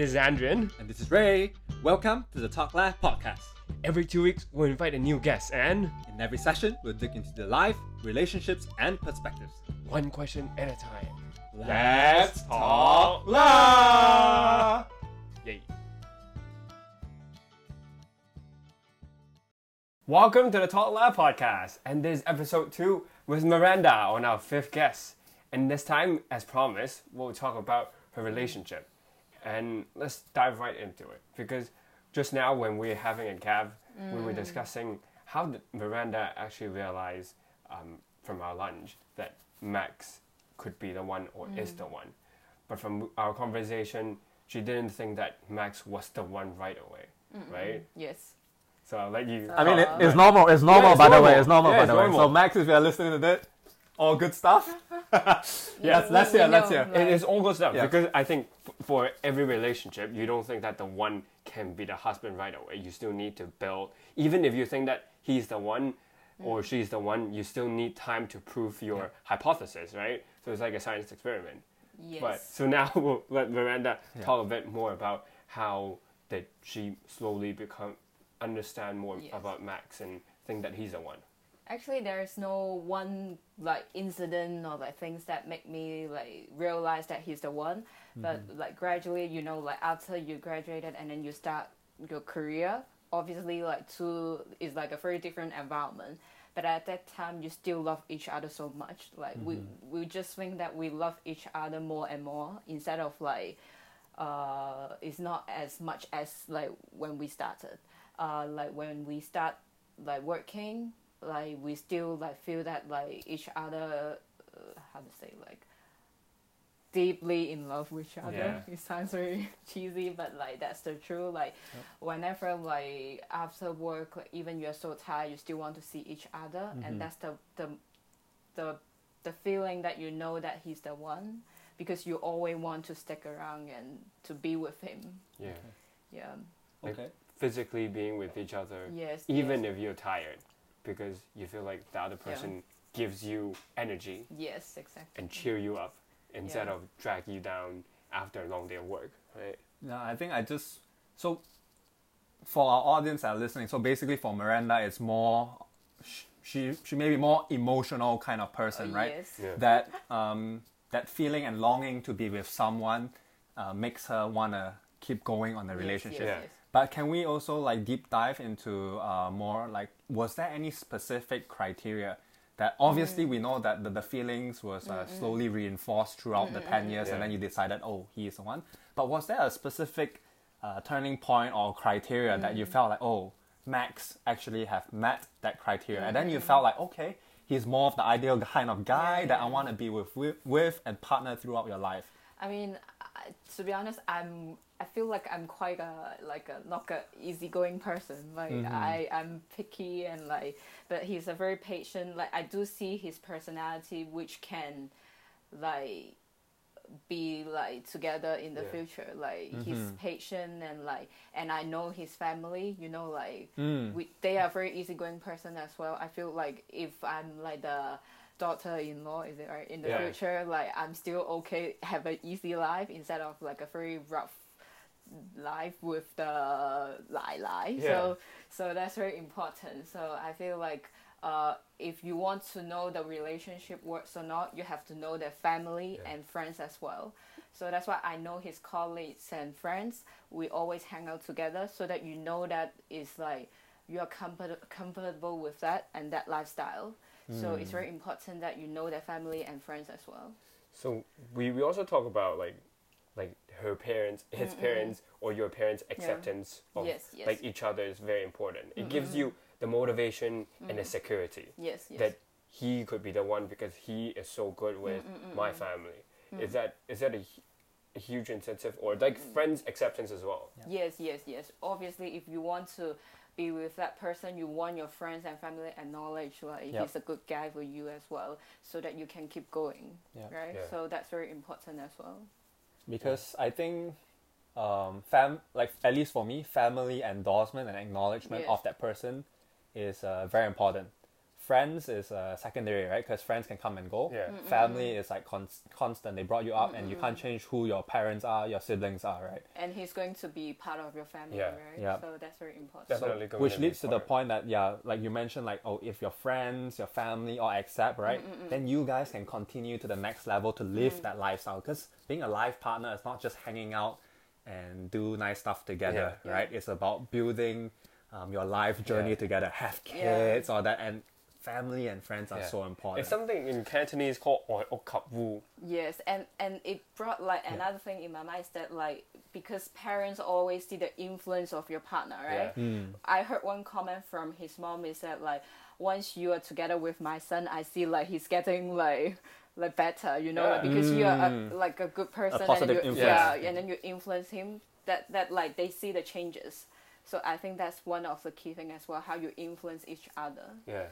This is Andrian. And this is Ray. Welcome to the Talk Live podcast. Every two weeks, we'll invite a new guest and In every session, we'll dig into the life, relationships, and perspectives. one question at a time. Let's talk live! Yay. Welcome to the Talk Lab podcast, and this is episode two with Miranda on our fifth guest. And this time, as promised, we'll talk about her relationship. And let's dive right into it because just now, when we were having a cab, we were discussing how did Miranda actually realize um, from our lunch that Max could be the one or is the one. But from our conversation, she didn't think that Max was the one right away, right? Yes. So I'll let you. I mean, it, it's normal. It's normal, it's by the way. It's normal, Yeah, by it's the way. So, Max, if you're listening to this, all good stuff. yes, let's we hear. Let's hear. like- It is all good stuff Yeah. because I think f- for every relationship, you don't think that the one can be the husband right away. You still need to build, even if you think that he's the one or mm. she's the one, you still need time to prove your hypothesis, right? So it's like a science experiment. Yes. But so now we'll let Miranda Yeah. talk a bit more about how did she slowly become understand more Yes. about Max and think that he's the one. Actually, there is no one like incident or like things that make me like realize that he's the one. But like gradually, you know, like after you graduated and then you start your career, obviously like two is like a very different environment. But at that time, you still love each other so much. Like we we just think that we love each other more and more instead of like uh, it's not as much as like when we started. Uh, like when we start like working, like we still like feel that like each other, uh, how to say like deeply in love with each other. Yeah. It sounds very cheesy, but like that's the truth. Like whenever like after work, like, even you're so tired, you still want to see each other, and that's the the the the feeling that you know that he's the one because you always want to stick around and to be with him. Yeah. Yeah. Like Okay. physically being with each other. Yes. even yes. if you're tired because you feel like the other person gives you energy Yes, exactly. and cheer you up instead Yeah. of drag you down after a long day of work right Yeah, I think I just so for our audience that are listening. So basically, for Miranda, it's more she she may be more emotional kind of person, Oh, right? Yes. Yeah. That um that feeling and longing to be with someone uh, makes her wanna keep going on the Yes, relationship. Yes, Yeah. yes. But can we also like deep dive into uh, more like was there any specific criteria that obviously we know that the, the feelings was uh, slowly reinforced throughout the 10 years and then you decided oh he is the one? But was there a specific uh, turning point or criteria that you felt like oh Max actually have met that criteria? And then you felt like okay he's more of the ideal kind of guy Yeah, that I want to be with, with with and partner throughout your life. I mean, to be honest, I'm. I feel like I'm quite a like a not a easygoing person. Like I, I'm picky and like, but he's a very patient. Like I do see his personality, which can, like, be like together in the Yeah. future. Like he's patient and like, and I know his family. You know, like Mm. we they are very easygoing person as well. I feel like if I'm like the daughter-in-law, is it right in the Yeah. future? Like I'm still okay have an easy life instead of like a very rough life with the lie lie. Yeah. So so that's very important. So I feel like uh, if you want to know the relationship works or not, you have to know their family Yeah. and friends as well. So that's why I know his colleagues and friends. We always hang out together so that you know that it's like you are comfort- comfortable with that and that lifestyle. So it's very important that you know their family and friends as well. so we, we also talk about like like her parents his mm-hmm. parents or your parents acceptance of Yes, yes. like each other is very important it gives mm-hmm. you the motivation and the mm-hmm. security Yes, yes. that he could be the one because he is so good mm, with mm, mm, my family is that is that a, a huge incentive or like friends acceptance as well Yes, yes, yes. Obviously, if you want to be with that person, you want your friends and family acknowledge like Yep. he's a good guy for you as well, so that you can keep going. Yeah. Right. Yeah. So that's very important as well. Because I think um, fam like at least for me, family endorsement and acknowledgement Yes. of that person is uh, very important friends is uh, secondary, right? Because friends can come and go. Yeah. Mm. Family is like cons- constant. They brought you up, and you can't change who your parents are, your siblings are, right? and he's going to be part of your family, Yeah. right? Yeah. So that's very important. Definitely. So, going which to be leads to the point that yeah, like you mentioned, like oh, if your friends, your family all accept, right, then you guys can continue to the next level to live that lifestyle. Because being a life partner is not just hanging out and do nice stuff together, Yeah. right? It's about building um, your life journey Yeah. together, have Yeah. kids, all that, and family and friends are Yeah. so important. It's something in Cantonese called oi o kap wu. Yes, and and it brought like another thing in my mind is that like because parents always see the influence of your partner, right? Yeah. Mm. I heard one comment from his mom is that like once you are together with my son, I see like he's getting like like better, you know, like, Yeah. because you are a, Mm. like a good person positive and you, influence. yeah, and then you influence him. That that like they see the changes. So I think that's one of the key thing as well, how you influence each other. Yeah.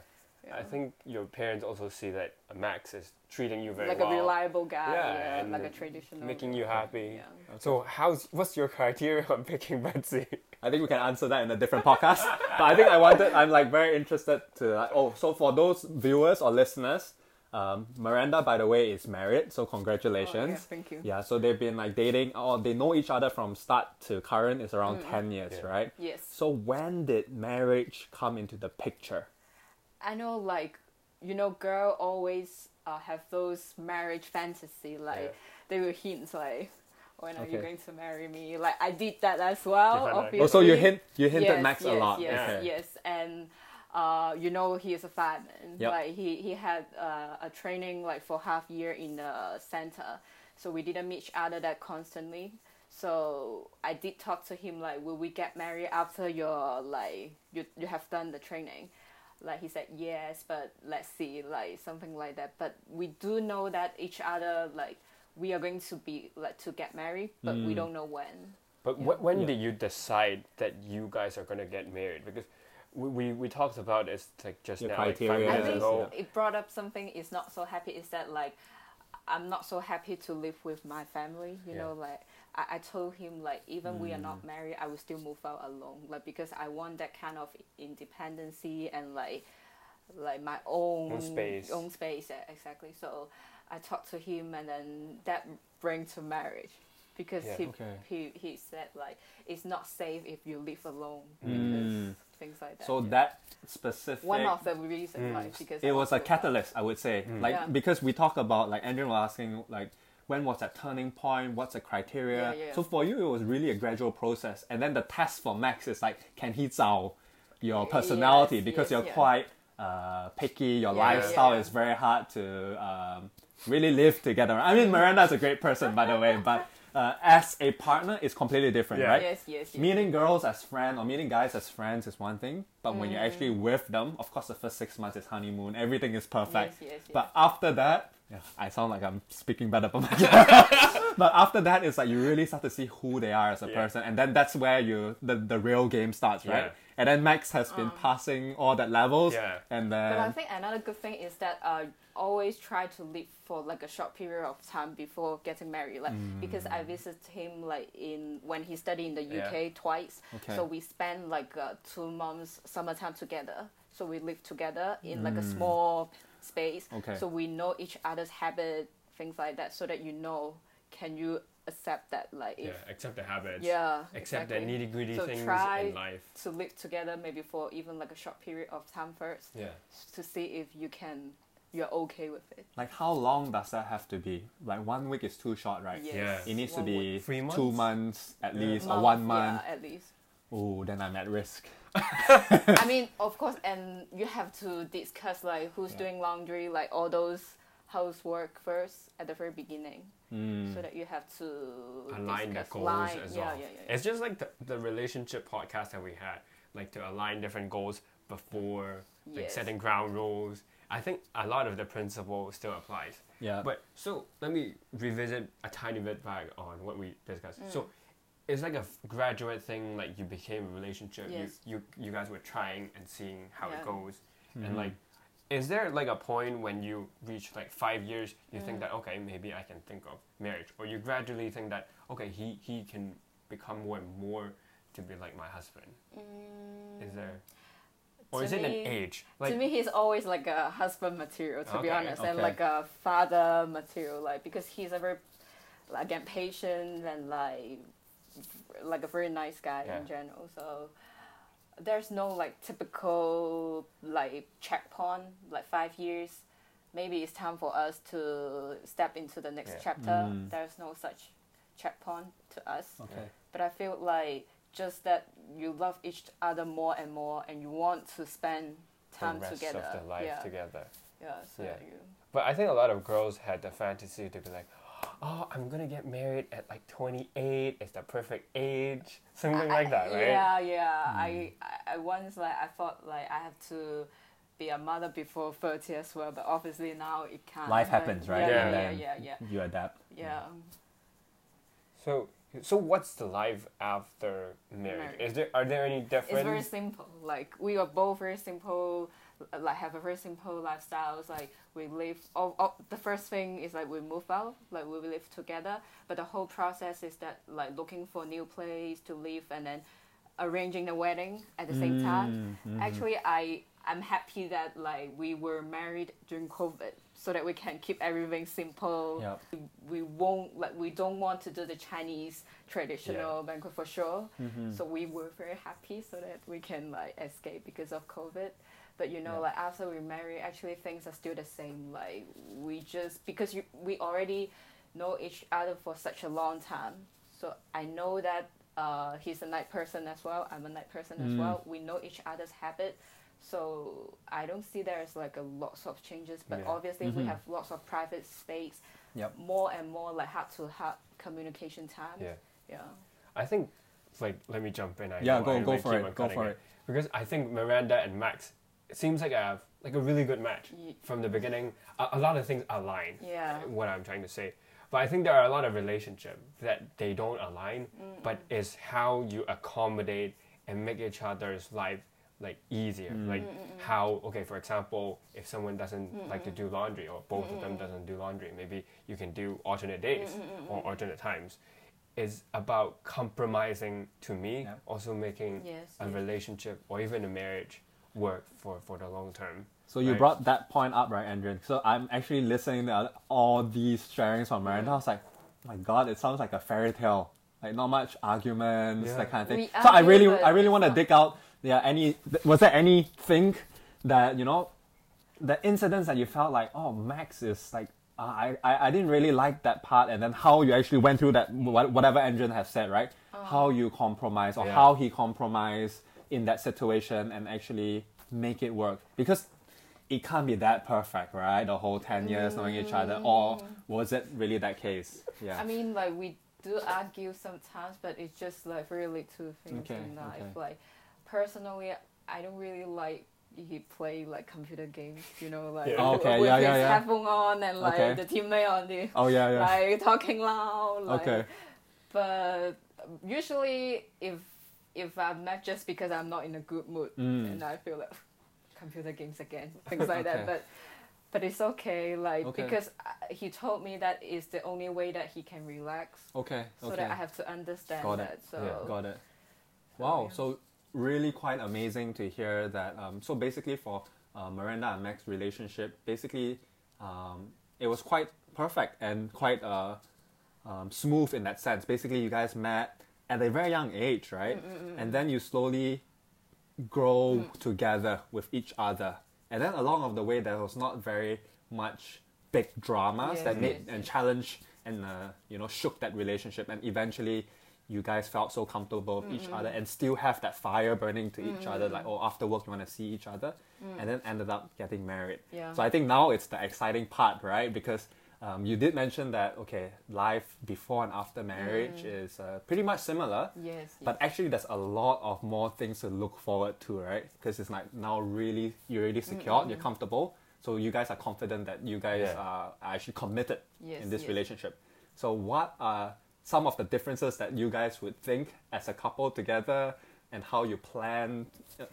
Yeah. I think your parents also see that Max is treating you very like well. a reliable guy, Yeah, yeah, and like a traditional. making you happy. Yeah. So how's what's your criteria on picking Betsy? I think we can answer that in a different podcast. but I think I wanted, I'm like very interested to, like, oh, so for those viewers or listeners, um, Miranda, by the way, is married, so Oh, yeah, congratulations. thank you. yeah, so they've been like dating, or they know each other from start to current is around 10 years, Yeah. right? Yes. So when did marriage come into the picture? I know, like, you know, girl always uh, have those marriage fantasy. Like, Yeah. they will hint like, when are you going to marry me? Like, I did that as well. Definitely. Obviously. Oh, so you hint, you hinted yes, Max yes, a lot. Yes, okay. yes, and uh, you know he is a fireman. Yep. Like he he had uh, a training like for half year in the center, so we didn't meet each other that constantly. So I did talk to him like, will we get married after your like you you have done the training? Like he said yes, but let's see, like something like that. But we do know that each other like we are going to be like to get married, but we Mm. don't know when. But Yeah. wh- when Yeah. did you decide that you guys are gonna get married? Because we, we, we talked about this like just Your now, like five criteria. Minutes ago. it brought up something is not so happy is that like I'm not so happy to live with my family. You Yeah. know, like I, I told him like even we are Mm. not married, I will still move out alone. Like because I want that kind of independency and like like my own Own space. own space yeah, exactly. So I talked to him and then that bring to marriage because Yeah. he, Okay. he he said like it's not safe if you live alone Mm. because things like that. So yeah. that specific. one of the reasons Mm. like because it I was a catalyst i would say Mm. like Yeah. because we talk about like andrew was asking like when was that turning point what's the criteria Yeah, yeah. so for you it was really a gradual process and then the test for max is like can he zao your personality Yes, because yes, you're yeah. quite uh, picky your Yeah, lifestyle yeah. is very hard to um, really live together i mean miranda is a great person by the way but uh, as a partner it's completely different Yeah. right Yes, yes, yes. meeting girls as friends or meeting guys as friends is one thing, but when Mm. you're actually with them, of course, the first six months is honeymoon, everything is perfect. Yes, yes, yes. But after that, yeah, I sound like I'm speaking better for myself. but after that, it's like you really start to see who they are as a Yeah. person, and then that's where you the, the real game starts, right? Yeah. And then Max has been passing all that levels, Yeah. and But I think another good thing is that uh, always try to live for like a short period of time before getting married. Like because I visited him like in when he studied in the UK Yeah. twice. Okay. So we spent like uh, two months summertime together. So we live together in like a small space. Okay. So we know each other's habit, things like that, so that you know can you accept that like Yeah, accept the habits. yeah Accept exactly. the nitty gritty So things try in life. to live together maybe for even like a short period of time first Yeah. to see if you can you're okay with it. like how long does that have to be? Like one week is too short, right? Yes. Yeah. It needs to be week. Three two months? months at Yeah. least, or one month. Yeah, at least. Oh, then I'm at risk. I mean, of course, and you have to discuss like who's Yeah. doing laundry, like all those housework first at the very beginning, Mm. so that you have to Align the goals line- as yeah, well. Yeah, yeah, yeah. It's just like the, the relationship podcast that we had, like to align different goals before like Yes. setting ground rules. I think a lot of the principle still applies. Yeah. But so let me revisit a tiny bit back on what we discussed. Mm. So it's like a graduate thing. Like you became a relationship. Yes. You you you guys were trying and seeing how Yeah. it goes. Mhm. And like, is there like a point when you reach like five years, you think Mm. that okay, maybe I can think of marriage, or you gradually think that okay, he he can become more and more to be like my husband. Is Mm, there? or To is it an me- age? to me, he's always like a husband material, to be Okay, honest, and like a father material, like because he's a very, like, again, patient and like, like a very nice guy Yeah. in general. So there's no like typical like checkpoint, like five years. Maybe it's time for us to step into the next Yeah. chapter. Mm. There's no such checkpoint to us Okay. but I feel like just that you love each other more and more, and you want to spend time the rest together. of their life yeah, together. yeah. So Yeah. you, But I think a lot of girls had the fantasy to be like, oh, I'm gonna get married at like 28. It's the perfect age, something like that, right? Yeah, yeah. I, hmm. I I once like I thought like I have to be a mother before thirty as well, but obviously now it can't. Life Like, happens, right? Yeah, Yeah. yeah, And yeah, yeah, You adapt. yeah. yeah. So, so what's the life after marriage? Marriage. Is there are there any It's very simple. Like we are both very simple. Like have a very simple lifestyles. Like we live. Oh, oh, the first thing is like we move out. Like we live together. But the whole process is that like looking for new place to live and then arranging the wedding at the same time. Mm, mhm. Actually, I I'm happy that like we were married during COVID, so that we can keep everything simple. Yep. We won't like we don't want to do the Chinese traditional banquet for sure. Mhm. So we were very happy so that we can like escape because of COVID. But you know, Yeah. like after we marry, actually things are still the same. Like we just because you, we already know each other for such a long time. So I know that uh, he's a night person as well. I'm a night person as Mm. well. We know each other's habit. So I don't see there's like a lots of changes. But Yeah. obviously we Mhm. have lots of private space. Yep. More and more like heart to heart communication time. Yeah, Yeah. I think like let me jump in. I Yeah, go go for it. Go cutting for it. because I think Miranda and Max it seems like a like a really good match Ye- from the beginning. A, a lot of things align. Yeah. What I'm trying to say, but I think there are a lot of relationships that they don't align, Mm, but it's how you accommodate and make each other's life like easier. Mm. Like how okay, for example, if someone doesn't like to do laundry or both of them doesn't do laundry, maybe you can do alternate days or alternate times. Is about compromising to me, Yeah. also making Yes. a yes. relationship or even a marriage work for, for the long term. So you Right. brought that point up, right, Andrew? So I'm actually listening to all these sharings from Miranda. I was like, oh my God, it sounds like a fairy tale. Like not much arguments, Yeah. that kind of thing. We so I really, I really want to not- dig out. Yeah, any was there anything that you know, the incidents that you felt like, oh, Max is like. Uh, I, I, I didn't really like that part, and then how you actually went through that, whatever Andrew has said, right? How you compromise, or Yeah. how he compromised in that situation and actually make it work. Because it can't be that perfect, right? The whole 10 years knowing each other. Or mm. was it really that case? Yeah. I mean, like we do argue sometimes, but it's just like really two things Okay, in life. okay. Like personally, I don't really like he play like computer games. You know, like Yeah. Oh, okay, with yeah, his yeah, yeah. headphone on and like Okay. the teammate on the oh, yeah, yeah. like talking loud. Like, okay. But usually, if if I'm not just because I'm not in a good mood, Mm. and I feel like computer games again, things like that. But but it's okay, like Okay. because uh, he told me that is the only way that he can relax, Okay. so okay. that I have to understand Got it. that. So Yeah. Got it. so, Wow. yeah. So really quite amazing to hear that. Um, so basically, for uh, Miranda and Max relationship, basically, um, it was quite perfect and quite uh, um, smooth in that sense. Basically, you guys met at a very young age, right? Mm, mm, mm, And then you slowly grow Mm. together with each other. And then along of the way, there was not very much big dramas Yes, that made yes, and yes. challenged and uh, you know shook that relationship. And eventually, you guys felt so comfortable with each mm, other and still have that fire burning to each other. Like, oh, after work, you want to see each other, and then ended up getting married. Yeah. So I think now it's the exciting part, right? Because um, you did mention that okay, life before and after marriage is uh, pretty much similar. yes, yes. But actually, there's a lot of more things to look forward to, right? Because it's like now really you're really secured, you're comfortable, so you guys are confident that you guys Yeah. are actually committed Yes, in this yes. relationship. So, what are some of the differences that you guys would think as a couple together, and how you plan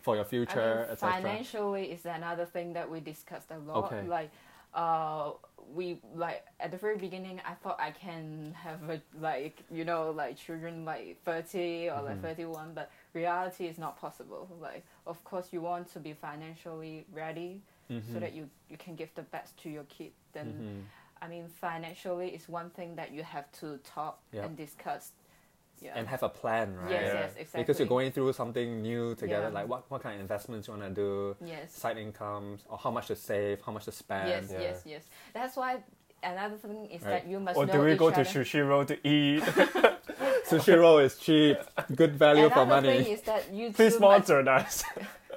for your I future, mean, etc.? financially is another thing that we discussed a lot. Okay. Like, uh, we like at the very beginning I thought I can have a like you know like children like 30 or like 31 but reality is not possible like of course you want to be financially ready so that you you can give the best to your kid then Mhm. I mean financially is one thing that you have to talk Yeah. and discuss yeah And have a plan, right? yes Yeah. yes exactly Because you're going through something new together, Yeah. like what, what kind of investments you want to do, yes side incomes, or how much to save, how much to spend. yes Yeah. yes yes that's why another thing is Right. that you must Or know do we each go to other. Sushi Roll to eat? Sushi roll is cheap, good value for money. thing is that you Please two must sponsor us.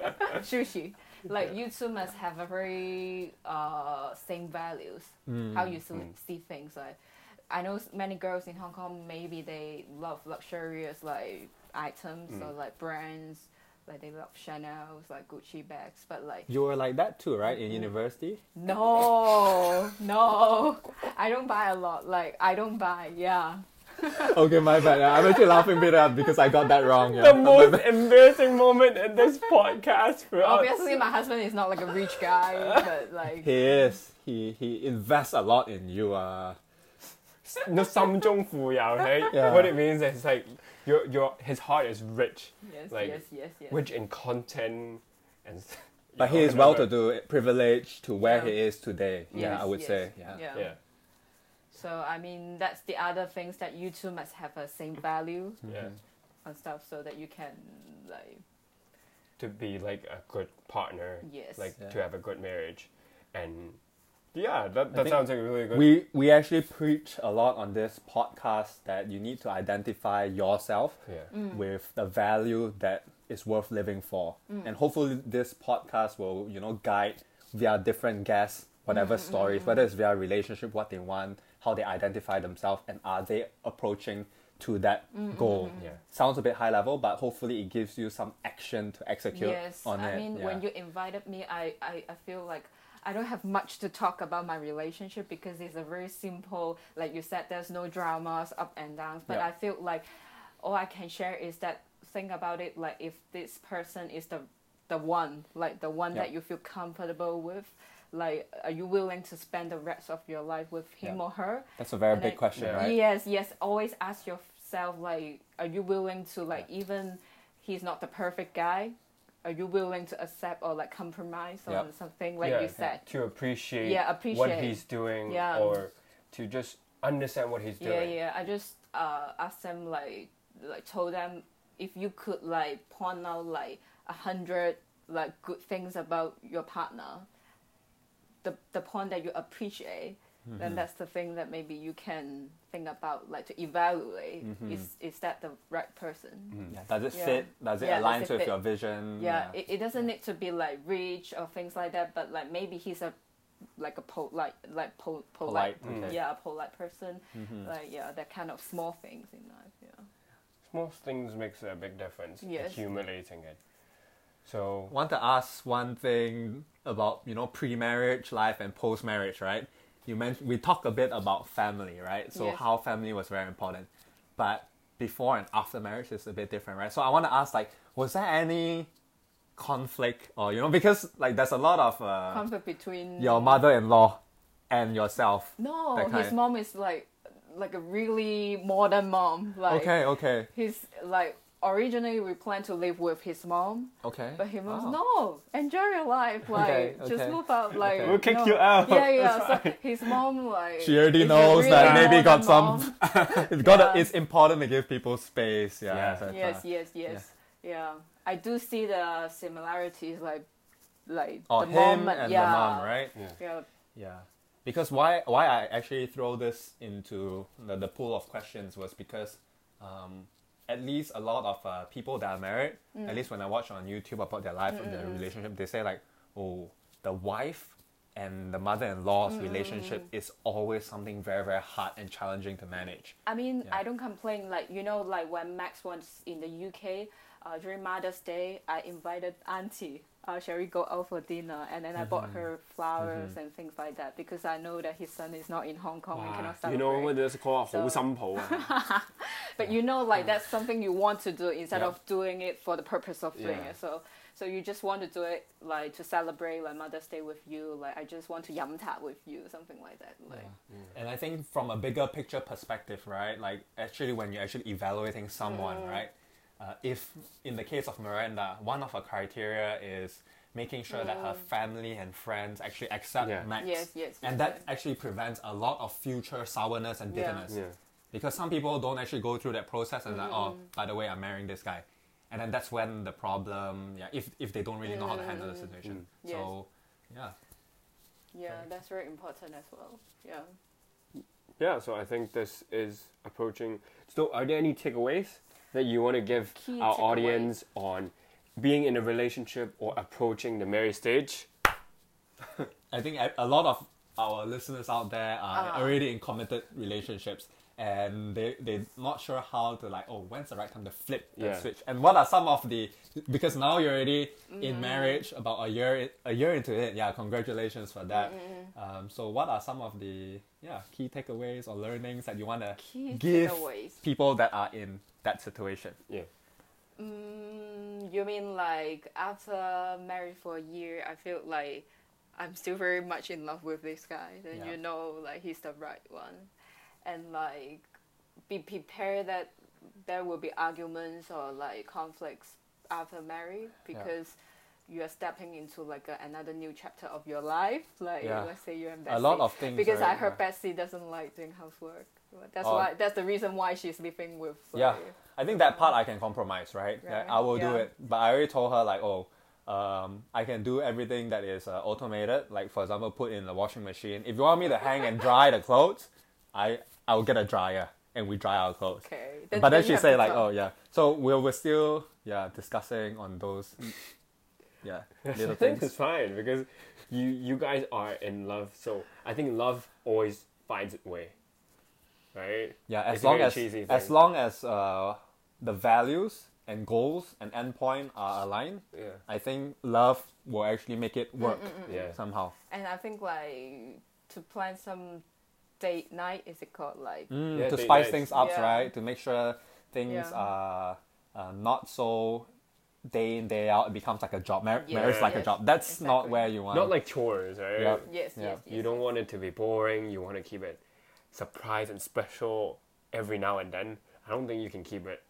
sushi. Like you two must have a very uh, same values. Mm. How you see, Mm. see things. Like I know many girls in Hong Kong. Maybe they love luxurious like items or Mm. like brands. Like they love Chanel's, like Gucci bags. But like You were like that too, right? In university? no, no, I don't buy a lot. Like I don't buy. Yeah. okay, my bad. I'm actually laughing a bit up because I got that wrong. Yeah. the most embarrassing moment in this podcast for us. Obviously, my husband is not like a rich guy, but like He is. He he invests a lot in you. Uh, no samjong yao, right? Yeah. What it means is like your your his heart is rich. Yes, like, yes, yes, yes. Rich in content and But know, he is well to do, privileged to where yeah. he is today. Yes, yeah, I would yes. say. Yeah. yeah. yeah. So I mean that's the other things that you two must have a same value yeah. Mm-hmm. and stuff so that you can like to be like a good partner. Yes. Like yeah. to have a good marriage and yeah, that, that sounds like really good. We we actually preach a lot on this podcast that you need to identify yourself yeah. Mm. with the value that is worth living for. Mm. And hopefully this podcast will, you know, guide via different guests, whatever mm-hmm, stories, mm-hmm. whether it's via relationship, what they want, how they identify themselves, and are they approaching to that mm, goal. Mm, yeah. Sounds a bit high level, but hopefully it gives you some action to execute yes. on I it. mean, yeah. when you invited me, I, I I feel like. I don't have much to talk about my relationship because it's a very simple, like you said, there's no dramas, up and downs. But Yeah. I feel like all I can share is that think about it like if this person is the the one, like the one Yeah. that you feel comfortable with, like are you willing to spend the rest of your life with him Yeah. or her? That's a very and big then- question, Yeah. right? Yes, yes. Always ask yourself like, are you willing to like even he's not the perfect guy? Are you willing to accept or like compromise on Yep. something like yeah, you said? to appreciate, Yeah, appreciate what he's doing, Yeah. or to just understand what he's doing. Yeah, yeah. I just uh asked them like like told them if you could like point out like a hundred like good things about your partner, the the point that you appreciate, Mm-hmm. then that's the thing that maybe you can think about like to evaluate Mhm. is is that the right person? Mm. Yeah. Does it Yeah. fit? Does it Yeah, does align it with fit? your vision? Yeah, It, it doesn't need to be like rich or things like that, but like maybe he's a like a po- like like po- polite, Polite, okay. yeah, a polite person. Mhm. Like yeah, that kind of small things in life. Yeah. Small things makes a big difference. Yes. Accumulating it. So want to ask one thing about you know pre-marriage life and post-marriage, right? You mentioned we talked a bit about family, right? So Yes. how family was very important, but before and after marriage is a bit different, right? So I want to ask, like, was there any conflict or you know because like there's a lot of uh, Conflict between your mother-in-law and yourself. No, his mom is like like a really modern mom. Like Okay, okay, he's like originally we planned to live with his mom, okay. but his mom's Wow. no, enjoy your life, like Okay, just move out, like Okay. We'll kick no. you out. Yeah, yeah. It's So his mom like She already knows really that maybe got some- It's got Yeah. it's important to give people space. Yeah. Yeah. et cetera. yes, yes, yes. Yeah. I do see the similarities, like like Oh, the him mom, and yeah, the mom, right? Yeah. Yeah. Yeah, because why why I actually throw this into the, the pool of questions was because um, at least a lot of uh, people that are married, Mm. at least when I watch on YouTube about their life and their relationship, they say like, oh, the wife and the mother-in-law's relationship is always something very very hard and challenging to manage. I mean, Yeah. I don't complain. Like you know, like when Max was in the UK uh, during Mother's Day, I invited Auntie uh, shall we go out for dinner? And then I bought her flowers and things like that because I know that his son is not in Hong Kong and 哇 cannot ，you celebrate. know what this called 好 So- 心抱啊！ But you know, like that's something you want to do instead Yeah. of doing it for the purpose of doing Yeah. it. So, so you just want to do it like to celebrate like Mother's Day with you. Like I just want to yum tap with you, something like that. Like And I think from a bigger picture perspective, right? Like actually, when you're actually evaluating someone, Mm. right? Uh, if in the case of Miranda, one of her criteria is making sure that her family and friends actually accept Yeah. Max, Mm. Yes, yes, and yes, that yes. actually prevents a lot of future sourness and Yeah. bitterness. Yeah. Because some people don't actually go through that process and like, oh, Mm. by the way, I'm marrying this guy, and then that's when the problem, yeah, if if they don't really know how to handle the situation. Yes. So, yeah. yeah, that's very important as well. Yeah. Yeah, so I think this is approaching. So, are there any takeaways that you want to give Key our takeaways. audience on being in a relationship or approaching the marriage stage? I think a- a lot of our listeners out there are Ah. already in committed relationships and they, they're not sure how to like, oh, when's the right time to flip the Yeah. switch? And what are some of the, because now you're already Mm. in marriage about a year, a year into it. Yeah, congratulations for that. Mm. Um, so what are some of the, yeah, key takeaways or learnings that you want to give takeaways. people that are in that situation? Yeah. Mm, you mean like after married for a year, I feel like I'm still very much in love with this guy. Then Yeah. you know, like he's the right one, and like be prepared that there will be arguments or like conflicts after marriage because you are stepping into like a, another new chapter of your life. Like Yeah. let's say you're in Betsy. A lot of things. because I right? heard Betsy doesn't like doing housework. That's Oh. why. That's the reason why she's living with. Yeah. I think that part I can compromise, right? Right, I will do it, but I already told her like, oh, um, I can do everything that is uh, automated. Like for example, put in the washing machine. If you want me to hang and dry the clothes, I I will get a dryer and we dry our clothes. Okay. but then you she have say like, talk. oh yeah. So we're we're still yeah discussing on those yeah little I think it's things. fine because you you guys are in love. So I think love always finds its way, right? Yeah, as a long as as long as uh, the values and goals and endpoint are aligned, Yeah. I think love will actually make it work Yeah. somehow. And I think like to plan some date night is it called like Mm, Yeah, to spice nights. things up, Yeah. right? To make sure things Yeah. are uh, not so day in day out. It becomes like a job. Mar- Yes, marriage like a job. That's not where you want. Not like chores, right? Yeah. yes, Yeah. yes, yes. You don't want it to be boring. You want to keep it surprise and special every now and then. I don't think you can keep it.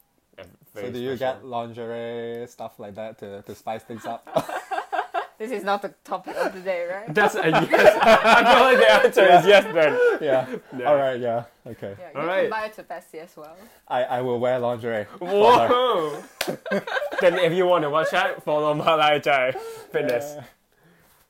so do you special. get lingerie stuff like that to, to spice things up? This is not the topic of the day, right? That's a yes. I feel like the answer is yes then. yeah. Yeah. All right. Yeah. Okay. Yeah, you Alright. can buy it to Betsy as well. I, I will wear lingerie. Whoa! then if you want to watch that, follow Malai Jai Fitness. Yeah.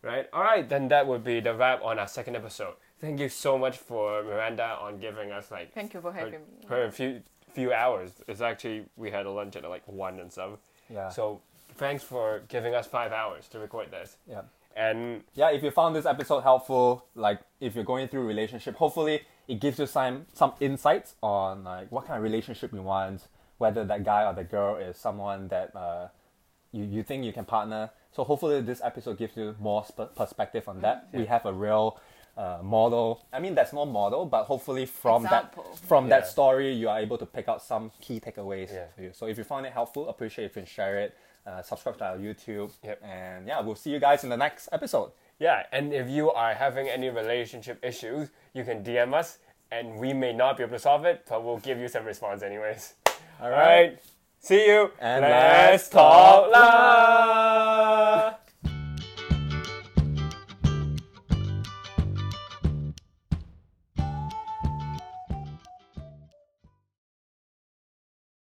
Right? Alright, then that would be the wrap on our second episode. Thank you so much for Miranda on giving us like Thank you for her, having me. her few few hours. It's actually we had a lunch at like one and stuff. Yeah. So thanks for giving us five hours to record this. yeah. And yeah, if you found this episode helpful, like if you're going through a relationship, hopefully it gives you some some insights on like what kind of relationship you want, whether that guy or the girl is someone that uh, you you think you can partner. So hopefully this episode gives you more sp- perspective on that. We have a real uh, model. I mean, there's no model, but hopefully from Example. that from that story, you are able to pick out some key takeaways Yeah. for you. So if you found it helpful, appreciate if you can share it. Uh, subscribe to our YouTube. Yep. And yeah, we'll see you guys in the next episode. yeah, and if you are having any relationship issues, you can DM us and we may not be able to solve it, but we'll give you some response anyways. All All right. See you. And let's let's talk talk love.